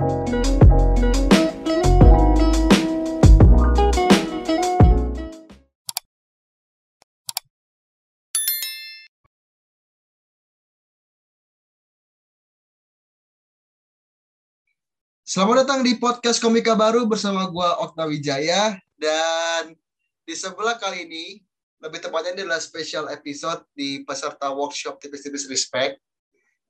Selamat datang di podcast Komika Baru bersama gua Okta Wijaya. Dan di sebelah kali ini lebih tepatnya adalah special episode di peserta workshop tipis-tipis respect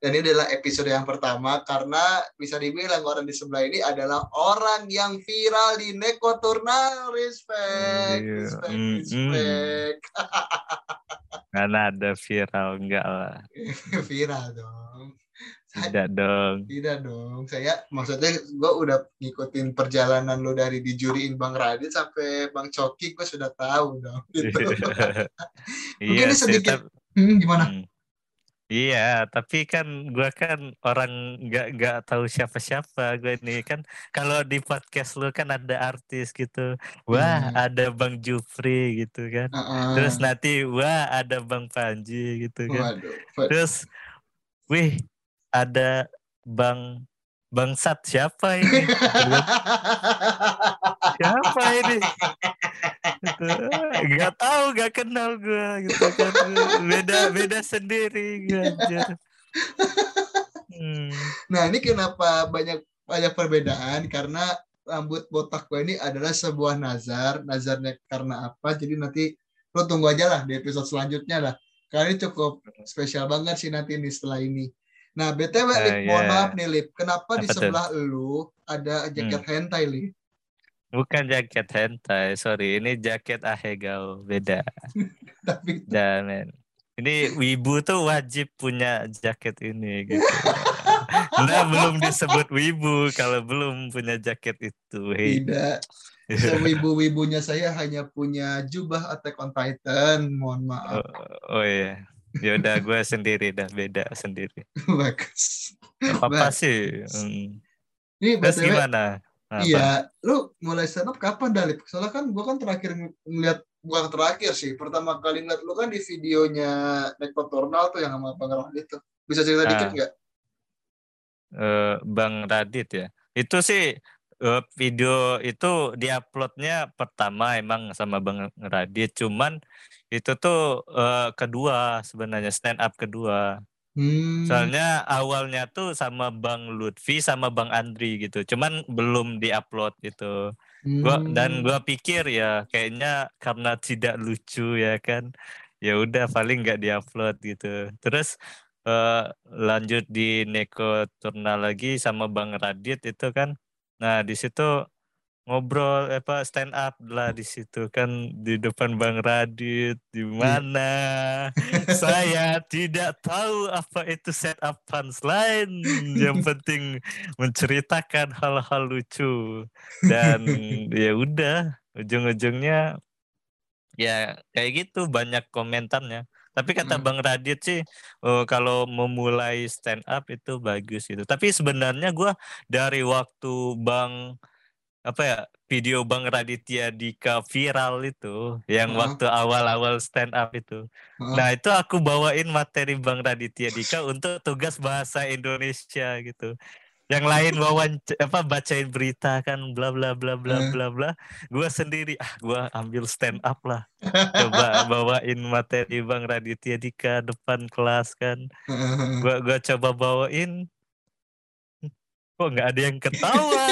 dan ini adalah episode yang pertama karena bisa dibilang orang di sebelah ini adalah orang yang viral di Neko Turnal respect Iya. respect Mm, respect Karena ada viral enggak lah. viral dong Tidak dong. Tidak dong, saya maksudnya gue udah ngikutin perjalanan lo dari dijuriin Bang Radit sampai Bang Coki, gue sudah tahu dong. Gitu. iya ini sih, sedikit- tap- Hmm, gimana? Hmm. Iya, tapi kan gua kan orang nggak nggak tahu siapa-siapa. Gue ini kan kalau di podcast lu kan ada artis gitu, wah Hmm. ada Bang Jufri gitu kan, Heeh. terus nanti wah ada Bang Panji gitu kan, Waduh, terus wih ada Bang Bang Sat siapa ini? Siapa ini Gitu. nggak tahu nggak kenal gue gitu kan beda beda sendiri anjir hmm. Nah ini kenapa banyak banyak perbedaan karena rambut botak gue ini adalah sebuah nazar. Nazarnya karena apa? Jadi nanti lo tunggu aja lah di episode selanjutnya lah. Karena ini cukup spesial banget sih nanti nih setelah ini. Nah btw Ah, Lip, mohon iya. maaf nih Lip, kenapa di Apa tuh? Hmm. sebelah lu ada jaket hentai Lip? bukan jaket hentai sorry ini jaket ahegao beda Tapi dan men. ini wibu tuh wajib punya jaket ini gitu nah belum disebut wibu kalau belum punya jaket itu hei tidak. Sewibu-wibunya saya hanya punya jubah Attack on Titan. Mohon maaf. oh, oh iya ya udah gue sendiri dah beda sendiri Bagus. apa apa Baik. sih Hmm. Ini terus BTW, gimana Apa? Iya, lu mulai stand up kapan Dalip? Soalnya kan gua kan terakhir ng- ngeliat bukan terakhir sih, pertama kali ngeliat lu kan di videonya Neko Turnal tuh yang sama Bang Radit tuh. Bisa cerita Ah. dikit nggak? eh, Bang Radit ya. Itu sih eh, video itu diuploadnya pertama emang sama Bang Radit, cuman itu tuh eh, kedua sebenarnya stand up kedua. Hmm. Soalnya awalnya tuh sama Bang Lutfi sama Bang Andri gitu, cuman belum diupload gitu. Gua dan Hmm. gua pikir ya kayaknya karena tidak lucu ya kan. Ya udah paling nggak diupload gitu. Terus eh, lanjut di Neko Turna lagi sama Bang Radit itu kan. Nah, di situ ngobrol apa stand up lah di situ. Kan di depan Bang Radit di mana? Saya tidak tahu apa itu set up punchline yang penting menceritakan hal-hal lucu. Dan ya udah ujung-ujungnya ya kayak gitu banyak komentarnya. Tapi kata Hmm. Bang Radit sih eh, kalau memulai stand up itu bagus gitu. Tapi sebenarnya gua dari waktu Bang apa ya video Bang Raditya Dika viral itu yang Heeh. waktu awal-awal stand up itu Heeh. Nah itu aku bawain materi Bang Raditya Dika untuk tugas bahasa Indonesia gitu. Yang lain wawan apa bacain berita kan bla bla bla bla bla bla. Gua sendiri ah gua ambil stand up lah. Coba bawain materi Bang Raditya Dika depan kelas kan. Gua gua coba bawain. Kok nggak ada yang ketawa?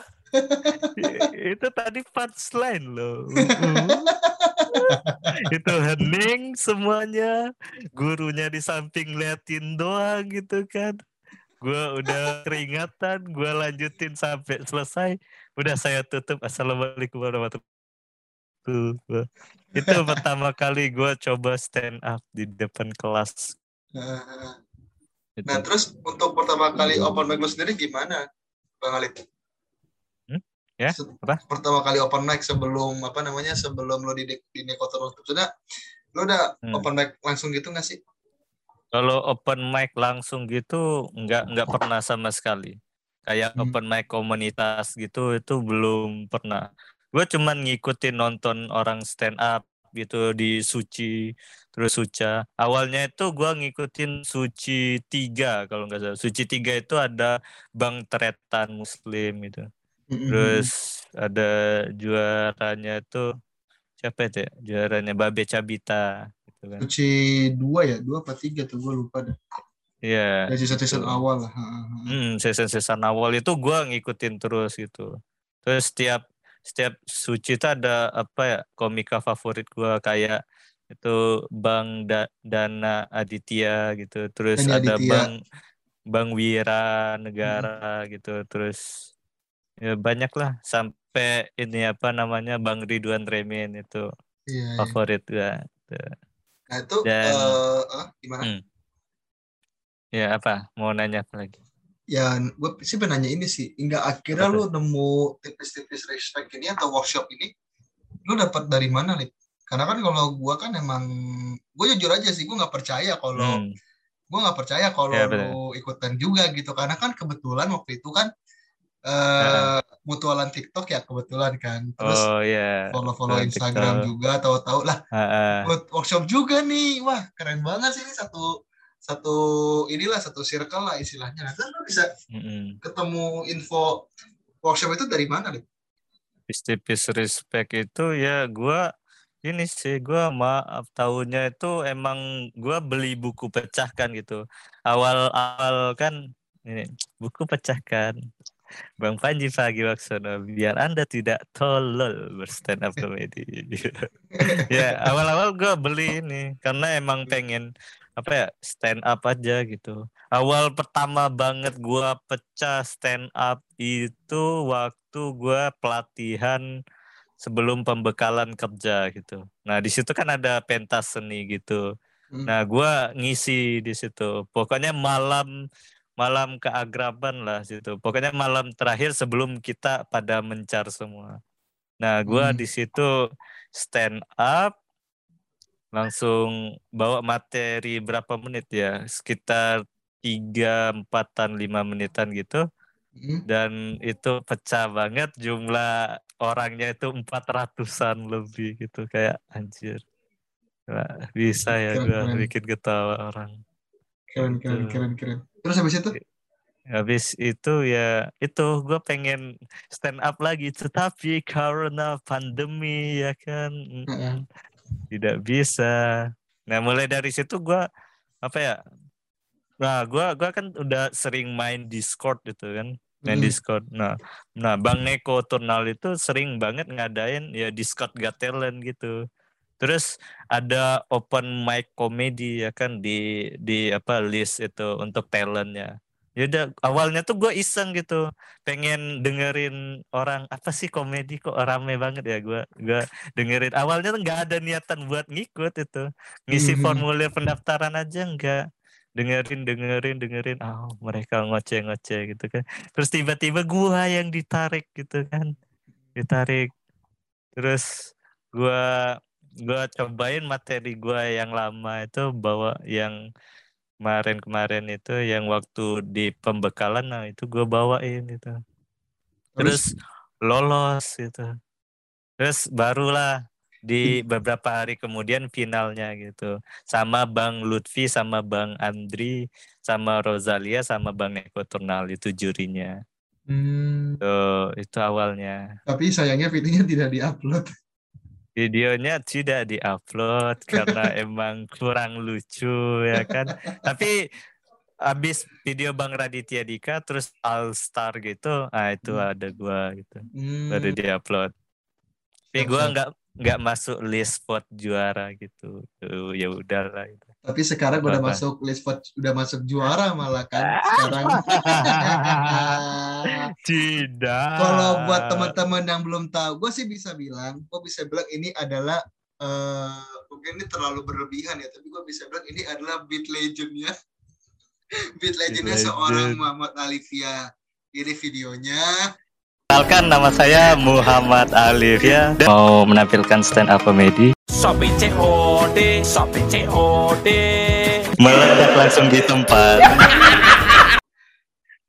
Itu tadi punchline loh. itu hening semuanya. Gurunya di samping liatin doang gitu kan. Gua udah keringatan gua lanjutin sampai selesai. Udah saya tutup. Assalamualaikum warahmatullahi wabarakatuh. Itu pertama kali gua coba stand up di depan kelas. Gitu. Nah, terus untuk pertama kali open mic sendiri gimana, Bang Alip? Ya, apa? Pertama kali open mic sebelum apa namanya sebelum lu di di Neko Turnal, maksudnya lu udah Hmm. open mic langsung gitu nggak sih? Kalau open mic langsung gitu nggak nggak pernah sama sekali. Kayak Hmm. open mic komunitas gitu itu belum pernah. Gue cuman ngikutin nonton orang stand up gitu di Suci terus Suca. Awalnya itu gua ngikutin Suci tiga kalau nggak salah. Suci tiga itu ada Bang Tretan Muslim itu. Terus ada juaranya itu siapa itu ya? Juaranya Babe Cabita gitu kan. Suci dua ya, dua apa tiga tuh gue lupa dah. Iya. Dari season-season awal lah. Hmm, season-season awal itu gua ngikutin terus gitu. Terus setiap setiap suci itu ada apa ya komika favorit gua kayak itu Bang Da- Dana Aditya gitu. Terus Dani ada Aditya. Bang Bang Wira Negara gitu. Terus ya banyak lah sampai ini apa namanya Bang Ridwan Remin itu Iya, iya. favorit gua. Tuh. Nah itu Dan- ah, gimana? Hmm. Ya apa? Mau nanya apa lagi? Ya, gue sih pengen nanya ini sih. Hingga akhirnya Apa lu nemu tipis-tipis respect ini atau workshop ini, lu dapat dari mana, Lip? Karena kan kalau gue kan emang, gue jujur aja sih, gue nggak percaya kalau Hmm. gue nggak percaya kalau Ya, lu ikutan juga gitu karena kan kebetulan waktu itu kan eh mutualan TikTok ya kebetulan kan terus Oh ya. follow-follow mutualan Instagram TikTok. juga tahu-tahu lah buat workshop juga nih wah keren banget sih ini satu satu inilah satu circle lah istilahnya nah kan lu bisa Mm-mm. ketemu info workshop itu dari mana deh Tipis respect itu ya gua ini sih gua maaf tahunnya itu emang gua beli buku pecahkan gitu. Awal-awal kan ini buku pecahkan. Bang Panji Pragiwaksono biar Anda tidak tolol berstand up comedy. ya, awal-awal gua beli ini karena emang pengen apa ya stand up aja gitu. Awal pertama banget gua pecah stand up itu waktu gua pelatihan sebelum pembekalan kerja gitu. Nah, di situ kan ada pentas seni gitu. Hmm. Nah, gua ngisi di situ. Pokoknya malam malam keagraban lah situ. Pokoknya malam terakhir sebelum kita pada mencar semua. Nah, gua Hmm. di situ stand up langsung bawa materi berapa menit ya? Sekitar tiga empatan lima menitan gitu Hmm. dan itu pecah banget jumlah orangnya itu empat ratusan lebih gitu kayak anjir Wah, bisa ya keren. bikin ketawa orang keren keren Gitu. keren keren terus habis itu? Habis itu ya itu gue pengen stand up lagi. Tetapi karena pandemi ya kan? Mm, tidak bisa. Nah mulai dari situ gua apa ya? Nah gua gua kan udah sering main Discord gitu kan? Main Hmm. Discord. Nah nah Bang Neko Turnal itu sering banget ngadain ya Discord Got Talent gitu terus ada open mic komedi ya kan di di apa list itu untuk talentnya. Yaudah awalnya tuh gue iseng gitu pengen dengerin orang apa sih komedi kok rame banget ya? Gue gua dengerin. Awalnya tuh nggak ada niatan buat ngikut itu. Ngisi Mhm. formulir pendaftaran aja nggak. Dengerin dengerin dengerin. Ah mereka ngoceh ngoceh gitu kan. Terus tiba-tiba gua yang ditarik gitu kan. Ditarik. Terus gua gua cobain materi gua yang lama itu bawa yang kemarin-kemarin itu yang waktu di pembekalan nah itu gua bawain itu terus lolos gitu. Terus barulah di beberapa hari kemudian finalnya gitu. Sama Bang Lutfi sama Bang Andri sama Rosalia sama Bang Eko Turnal itu jurinya. Hmm, Tuh, itu awalnya. tapi sayangnya videonya tidak diupload Videonya tidak diupload karena emang kurang lucu ya kan. Tapi habis video Bang Raditya Dika terus All Star gitu, ah itu Hmm. ada gua gitu. Hmm, baru diupload. Tapi siap. nggak nggak masuk list spot juara gitu. Tuh, ya udahlah. Gitu. Tapi sekarang udah Apa-apa. masuk list udah masuk juara malah kan sekarang Tidak. Kalau buat teman-teman yang belum tahu, gue sih bisa bilang, gue bisa bilang ini adalah eh mungkin ini terlalu berlebihan ya, tapi gue bisa bilang ini adalah beat legendnya, beat legendnya legend. seorang Muhammad Alifia. Ini videonya. Kenalkan nama saya Muhammad Alif ya. Mau menampilkan stand up comedy. Shopee COD, Shopee COD. Meledak langsung di tempat.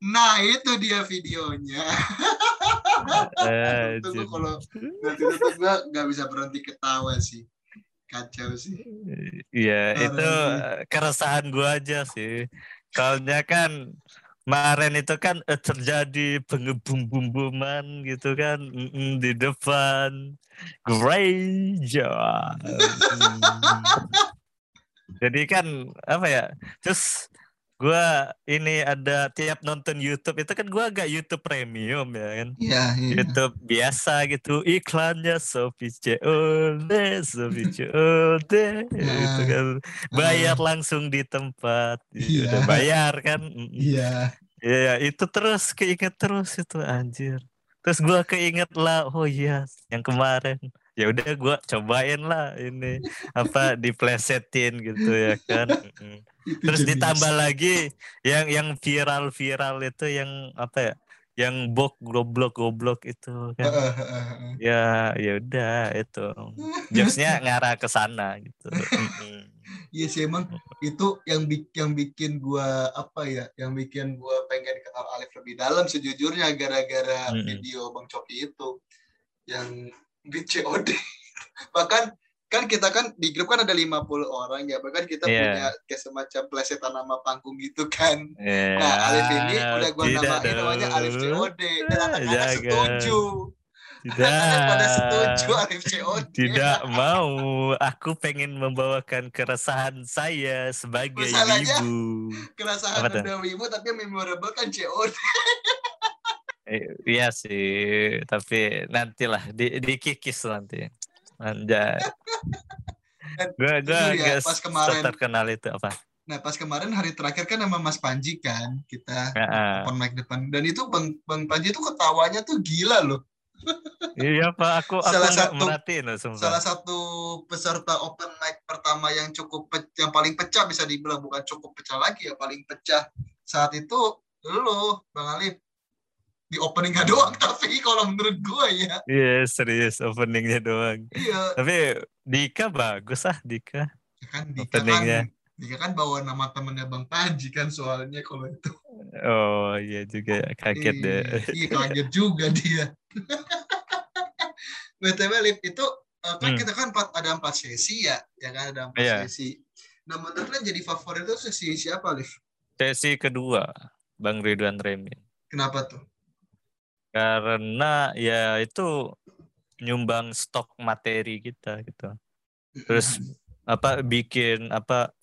Nah itu dia videonya. Eh, Tunggu Jin. kalau nanti itu gue nggak bisa berhenti ketawa sih. kacau sih Iya, itu keresahan gua aja sih. Soalnya kan kemarin itu kan eh, terjadi pengebum-bumbuman gitu kan di depan gereja. Jadi kan apa ya? Terus gua ini ada tiap nonton YouTube itu kan gua agak YouTube premium ya kan. iya iya. YouTube biasa gitu iklannya Sophie COD Sophie COD gitu Nah, kan bayar langsung di tempat Iya. udah bayar kan? Mm-mm. iya. Ya itu terus keinget terus itu anjir. Terus gua keinget lah oh iya yang kemarin ya udah gua cobain lah ini apa diplesetin gitu ya kan. Terus ditambah lagi yang yang viral viral itu yang apa ya yang bok goblok goblok itu kan. Ya ya udah itu. Jokesnya ngarah ke sana gitu. Iya sih emang itu yang bik- yang bikin gua apa ya, yang bikin gua pengen kenal Alif lebih dalam sejujurnya gara-gara Mm-mm. video Bang Coki itu. Yang di COD. Bahkan kan kita kan di grup kan ada 50 orang ya, bahkan kita Iya. punya kayak semacam plesetan nama panggung gitu kan. ya, Nah, Alif ini udah gua namain namanya Alif. COD dan anak-anak setuju. tidak pada setuju Alif COD. tidak mau aku pengen membawakan keresahan saya sebagai Masalahnya- ibu Keresahan udah wibu tapi memorable kan COD. Eh, iya sih tapi nantilah di dikikis nanti. Anjay. Gua jujur ya, pas kemarin- terkenal itu apa? Nah pas kemarin hari terakhir kan sama Mas Panji kan kita open mic depan. Dan itu Bang Bang Panji itu ketawanya tuh gila loh. iya pak aku aku Salah satu- loh sumpah. Salah satu peserta open mic pertama yang cukup pe- yang paling pecah bisa dibilang bukan cukup pecah lagi ya paling pecah saat itu lo Bang Alif di openingnya doang tapi kalau menurut gua ya Iya serius openingnya doang. iya Tapi Dika bagus ah Dika. ya kan Dika Openingnya. kan Dika kan bawa nama temennya Bang Panji kan soalnya kalau itu Oh iya juga ya, kaget deh. Iya, Iya kaget juga dia. BTW Lip itu eh, kan Hmm. kita kan empat, ada empat sesi ya, ya kan ada empat Iya. sesi. Nah menurut jadi favorit itu sesi siapa Liv? Sesi kedua Bang Ridwan Remin. Kenapa tuh? Karena ya itu nyumbang stok materi kita gitu. Terus apa bikin apa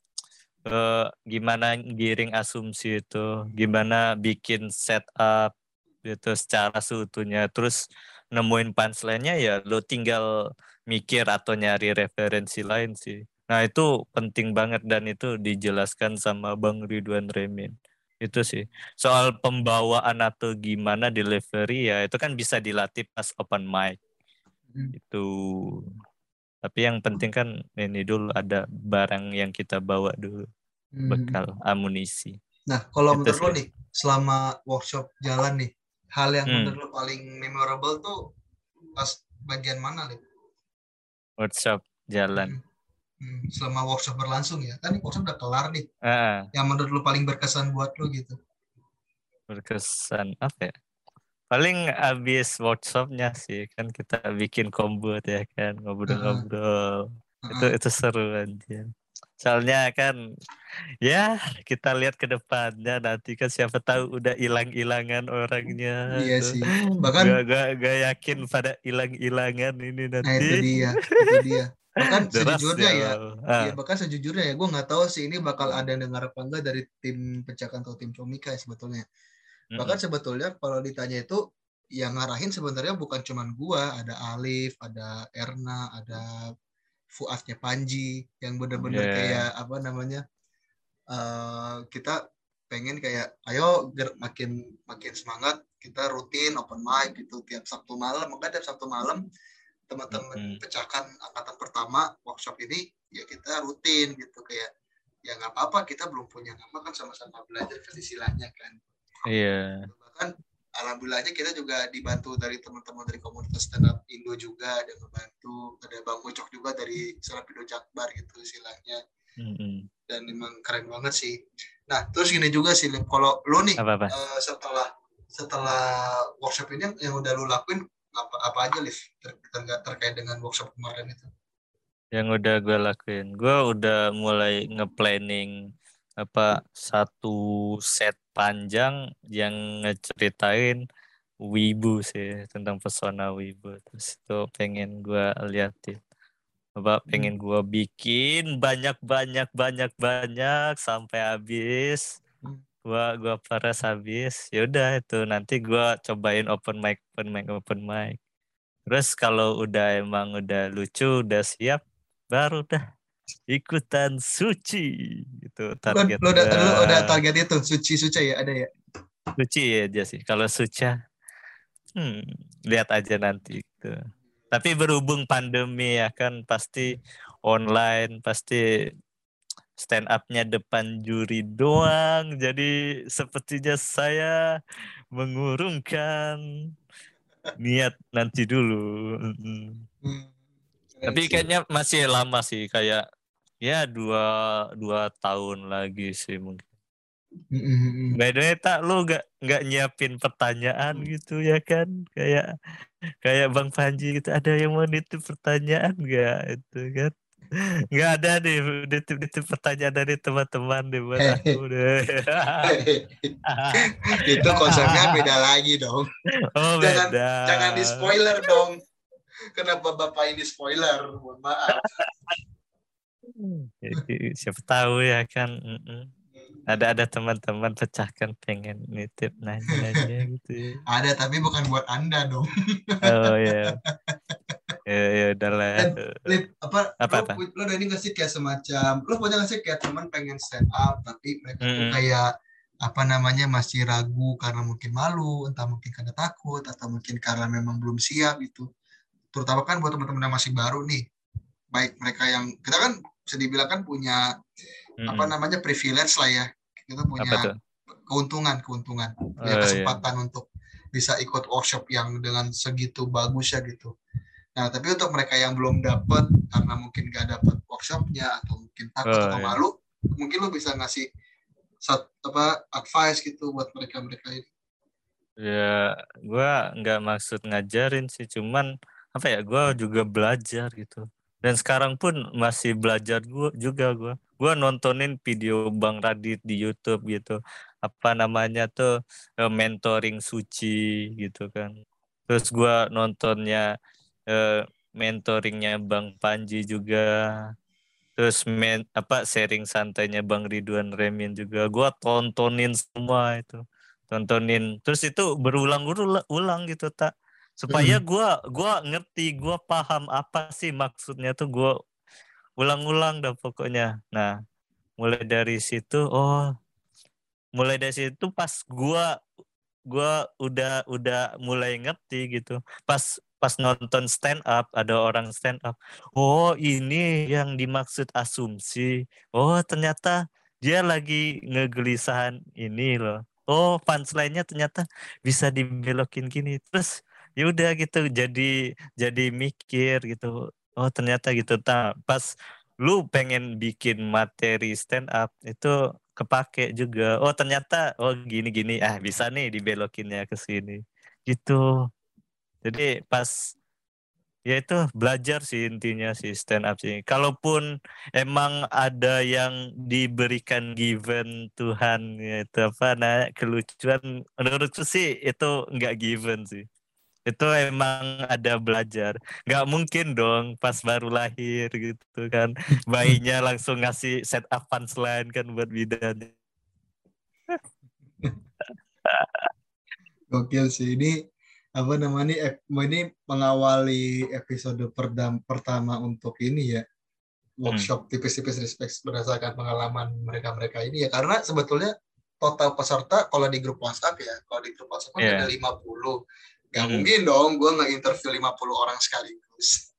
eh, gimana giring asumsi itu, gimana bikin setup gitu secara seutuhnya. Terus nemuin punchline-nya ya lo tinggal mikir atau nyari referensi lain sih. Nah itu penting banget dan itu dijelaskan sama Bang Ridwan Remin. Itu sih. Soal pembawaan atau gimana delivery ya itu kan bisa dilatih pas open mic. Hmm. Itu. Tapi yang penting kan ini dulu ada barang yang kita bawa dulu, Hmm. bekal amunisi. Nah kalau Itu menurut lo nih selama workshop jalan nih, hal yang Hmm. menurut lo paling memorable tuh pas bagian mana Lip? Workshop jalan. Hmm, selama workshop berlangsung ya, kan workshop udah kelar nih. Ah, Yang menurut lo paling berkesan buat lo gitu? berkesan apa ya? Paling abis workshopnya sih kan kita bikin combo ya kan ngobrol-ngobrol. Itu Heeh. itu seru aja. Soalnya kan ya kita lihat ke depannya nanti kan siapa tahu udah hilang-hilangan orangnya. Iya tuh. sih. Bahkan Gak, gak, gak yakin pada hilang-hilangan ini Nah nanti. itu dia, itu dia. Bahkan Deras sejujurnya ya, Ah, ya bahkan sejujurnya ya, gue nggak tahu sih ini bakal ada yang dengar apa enggak dari tim pencakan atau tim comika ya sebetulnya. Bahkan sebetulnya kalau ditanya itu yang ngarahin sebenarnya bukan cuman gua, ada Alif, ada Erna, ada Fuadnya Panji yang bener-bener Yeah. kayak apa namanya eh kita pengen kayak ayo makin makin semangat kita rutin open mic gitu tiap Sabtu malam maka tiap Sabtu malam teman-teman Mm-mm. pecahkan angkatan pertama workshop ini ya kita rutin gitu kayak ya nggak apa-apa kita belum punya nama kan sama-sama belajar kan istilahnya kan Iya. bahkan alhamdulillahnya kita juga dibantu dari teman-teman dari komunitas stand up Indo juga ada ngebantu ada Bang Ucok juga dari Serapido Jakbar gitu istilahnya. Dan memang keren banget sih. Nah terus gini juga sih kalau lo nih Apa apa? eh, setelah setelah workshop ini yang, yang udah lo lakuin apa apa aja Liv ter, ter- terkait dengan workshop kemarin itu? Yang udah gue lakuin. Gue udah mulai nge-planning apa satu set panjang yang ngeceritain wibu sih tentang pesona wibu. Terus itu pengen gue liatin. Apa pengen gue bikin banyak banyak banyak banyak sampai habis. Hmm. gua gua paras habis. Ya udah itu nanti gua cobain open mic open mic open mic. Terus kalau udah emang udah lucu udah siap baru dah ikutan suci Lu, target lu udah, gua. udah target itu suci suci ya ada ya. suci aja sih kalau suca hmm, lihat aja nanti gitu. tapi berhubung pandemi ya kan pasti online pasti stand up-nya depan juri doang jadi sepertinya saya mengurungkan niat nanti dulu Mm. Hmm. Tapi kayaknya masih lama sih kayak ya dua dua tahun lagi sih mungkin Hmm, hmm, hmm, hmm. By the way, tak lu gak nggak nyiapin pertanyaan gitu ya kan? Kayak kayak Bang Panji gitu. Ada yang mau nitip pertanyaan gak itu kan? Nggak ada nih nitip-nitip pertanyaan dari teman-teman deh buat aku deh. itu konsepnya beda lagi dong. oh Jangan- beda. Jangan di spoiler dong. Kenapa bapak ini spoiler? Mohon maaf. Jadi, Siapa tahu ya kan. mm-mm. Ada ada teman-teman pecahkan pengen nitip nanya-nanya gitu. Ada tapi bukan buat anda dong. Oh ya. Ya ya udahlah. Lip, apa, Apa, lo, apa? lo ini nggak sih kayak semacam, lo punya nggak sih kayak teman pengen stand up tapi mereka tuh Mm-mm. kayak apa namanya masih ragu karena mungkin malu, entah mungkin karena takut atau mungkin karena memang belum siap gitu. Terutama kan buat teman-teman yang masih baru nih, baik mereka yang kita kan bisa dibilang kan punya apa Mm-mm. namanya privilege lah ya, kita punya Apa keuntungan keuntungan Oh, punya iya. kesempatan untuk bisa ikut workshop yang dengan segitu bagus ya gitu. Nah tapi untuk mereka yang belum dapat karena mungkin gak dapat workshopnya atau mungkin takut Oh, atau iya. malu, mungkin lo bisa ngasih sat, apa advice gitu buat mereka mereka ini. Ya, gua nggak maksud ngajarin sih, cuman apa ya, gua juga belajar gitu. Dan sekarang pun masih belajar gua juga gua. Gua nontonin video Bang Radit di YouTube gitu. Apa namanya tuh eh, mentoring suci gitu kan. Terus gua nontonnya eh, mentoringnya Bang Panji juga. Terus men, apa sharing santainya Bang Ridwan Remin juga. Gua tontonin semua itu tontonin terus itu berulang-ulang ulang gitu tak supaya gua gua ngerti gua paham apa sih maksudnya tuh gua ulang-ulang dah pokoknya. Nah mulai dari situ oh mulai dari situ pas gua gua udah udah mulai ngerti gitu. Pas pas nonton stand up ada orang stand up oh ini yang dimaksud asumsi. Oh ternyata dia lagi ngegelisahan ini loh. Oh punchline-nya ternyata bisa dibelokin gini. Terus ya udah gitu jadi jadi mikir gitu oh ternyata gitu. Tak pas lu pengen bikin materi stand up itu kepake juga. Oh ternyata oh gini gini. Ah bisa nih dibelokinnya ke sini. Gitu. Jadi pas ya itu belajar sih intinya sih stand up sih kalaupun emang ada yang diberikan given Tuhan ya itu apa nah kelucuan menurutku sih itu nggak given sih itu emang ada belajar. Nggak mungkin dong pas baru lahir gitu kan. Bayinya langsung ngasih set up punchline kan buat bidan. Gokil sih. Ini apa namanya ini mengawali episode perdam, pertama untuk ini ya. Workshop tipis-tipis respect berdasarkan pengalaman mereka-mereka ini ya. Karena sebetulnya total peserta kalau di grup WhatsApp ya kalau di grup WhatsApp kan Iya. ada 50 nggak Hmm. mungkin dong gue nggak interview 50 orang sekaligus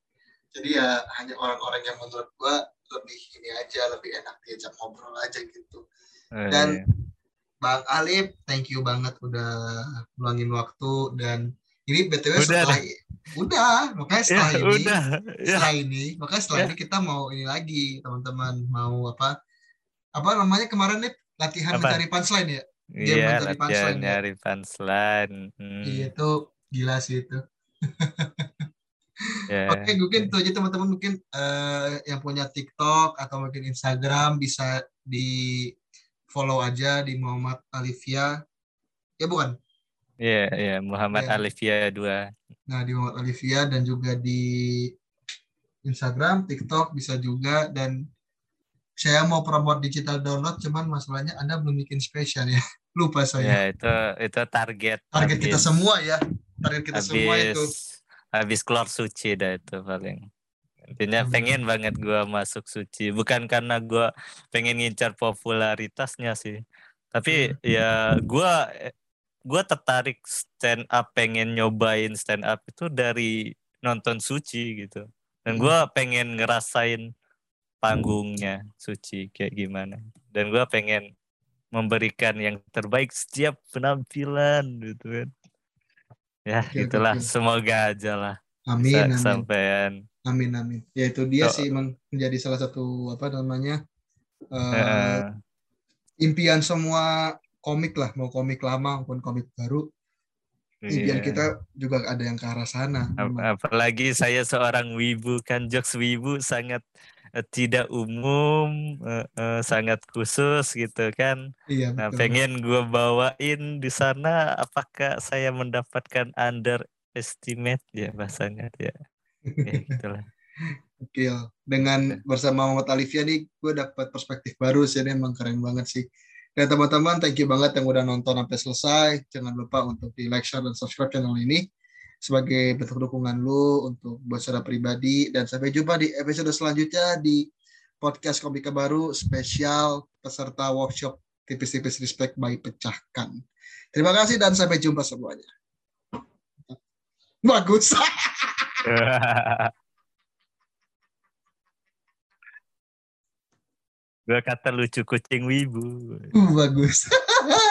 jadi ya hanya orang-orang yang menurut gue lebih ini aja lebih enak diajak ngobrol aja gitu Eh, Dan- Bang Alif, thank you banget udah luangin waktu dan ini btw Udah setelah udah makanya ya setelah ini udah ya setelah ini makanya setelah Ya. ini kita mau ini lagi teman-teman mau apa apa namanya kemarin nih latihan Apa? mencari punchline ya Dia iya mencari latihan punchline ya. nyari punchline Hmm. Iya, itu gila sih itu Ya. Oke, mungkin itu aja teman-teman mungkin eh, yang punya TikTok atau mungkin Instagram bisa di follow aja di Muhammad Alivia. Ya bukan? Iya, iya, Muhammad Ya. Alivia 2. Nah, di Muhammad Alivia dan juga di Instagram, TikTok bisa juga dan saya mau promote digital download cuman masalahnya Anda belum bikin spesial ya. Lupa saya. Ya, itu itu target Target kita habis- semua ya. Target kita semua itu. habis habis keluar suci dah itu paling. Intinya Hmm. pengen banget gua masuk suci, bukan karena gua pengen ngincar popularitasnya sih. Tapi Hmm. ya gua gua tertarik stand up pengen nyobain stand up itu dari nonton suci gitu. Dan Hmm. gua pengen ngerasain panggungnya suci kayak gimana. Dan gua pengen memberikan yang terbaik setiap penampilan gitu kan. Ya, Oke, itulah oke. semoga aja lah Amin, bisa amin. Amin, amin. Ya itu dia So- sih emang menjadi salah satu apa namanya eh, Heeh. impian semua komik lah, mau komik lama maupun komik baru. Impian Iya. kita juga ada yang ke arah sana. Ap- memang. apalagi saya seorang wibu kan jokes wibu sangat tidak umum eh, eh, sangat khusus gitu kan Iya, nah betul. pengen gue bawain di sana apakah saya mendapatkan underestimate ya bahasanya ya ya gitulah Oke, dengan bersama Muhammad Alivia nih, gue dapat perspektif baru sih, ini emang keren banget sih. Dan teman-teman, thank you banget yang udah nonton sampai selesai. Jangan lupa untuk di like, share, dan subscribe channel ini sebagai bentuk dukungan lu untuk buat secara pribadi. Dan sampai jumpa di episode selanjutnya di podcast Komika Baru spesial peserta workshop tipis-tipis respect by Pecahkan. Terima kasih dan sampai jumpa semuanya. Bagus. gue kata lucu kucing wibu Uh, bagus.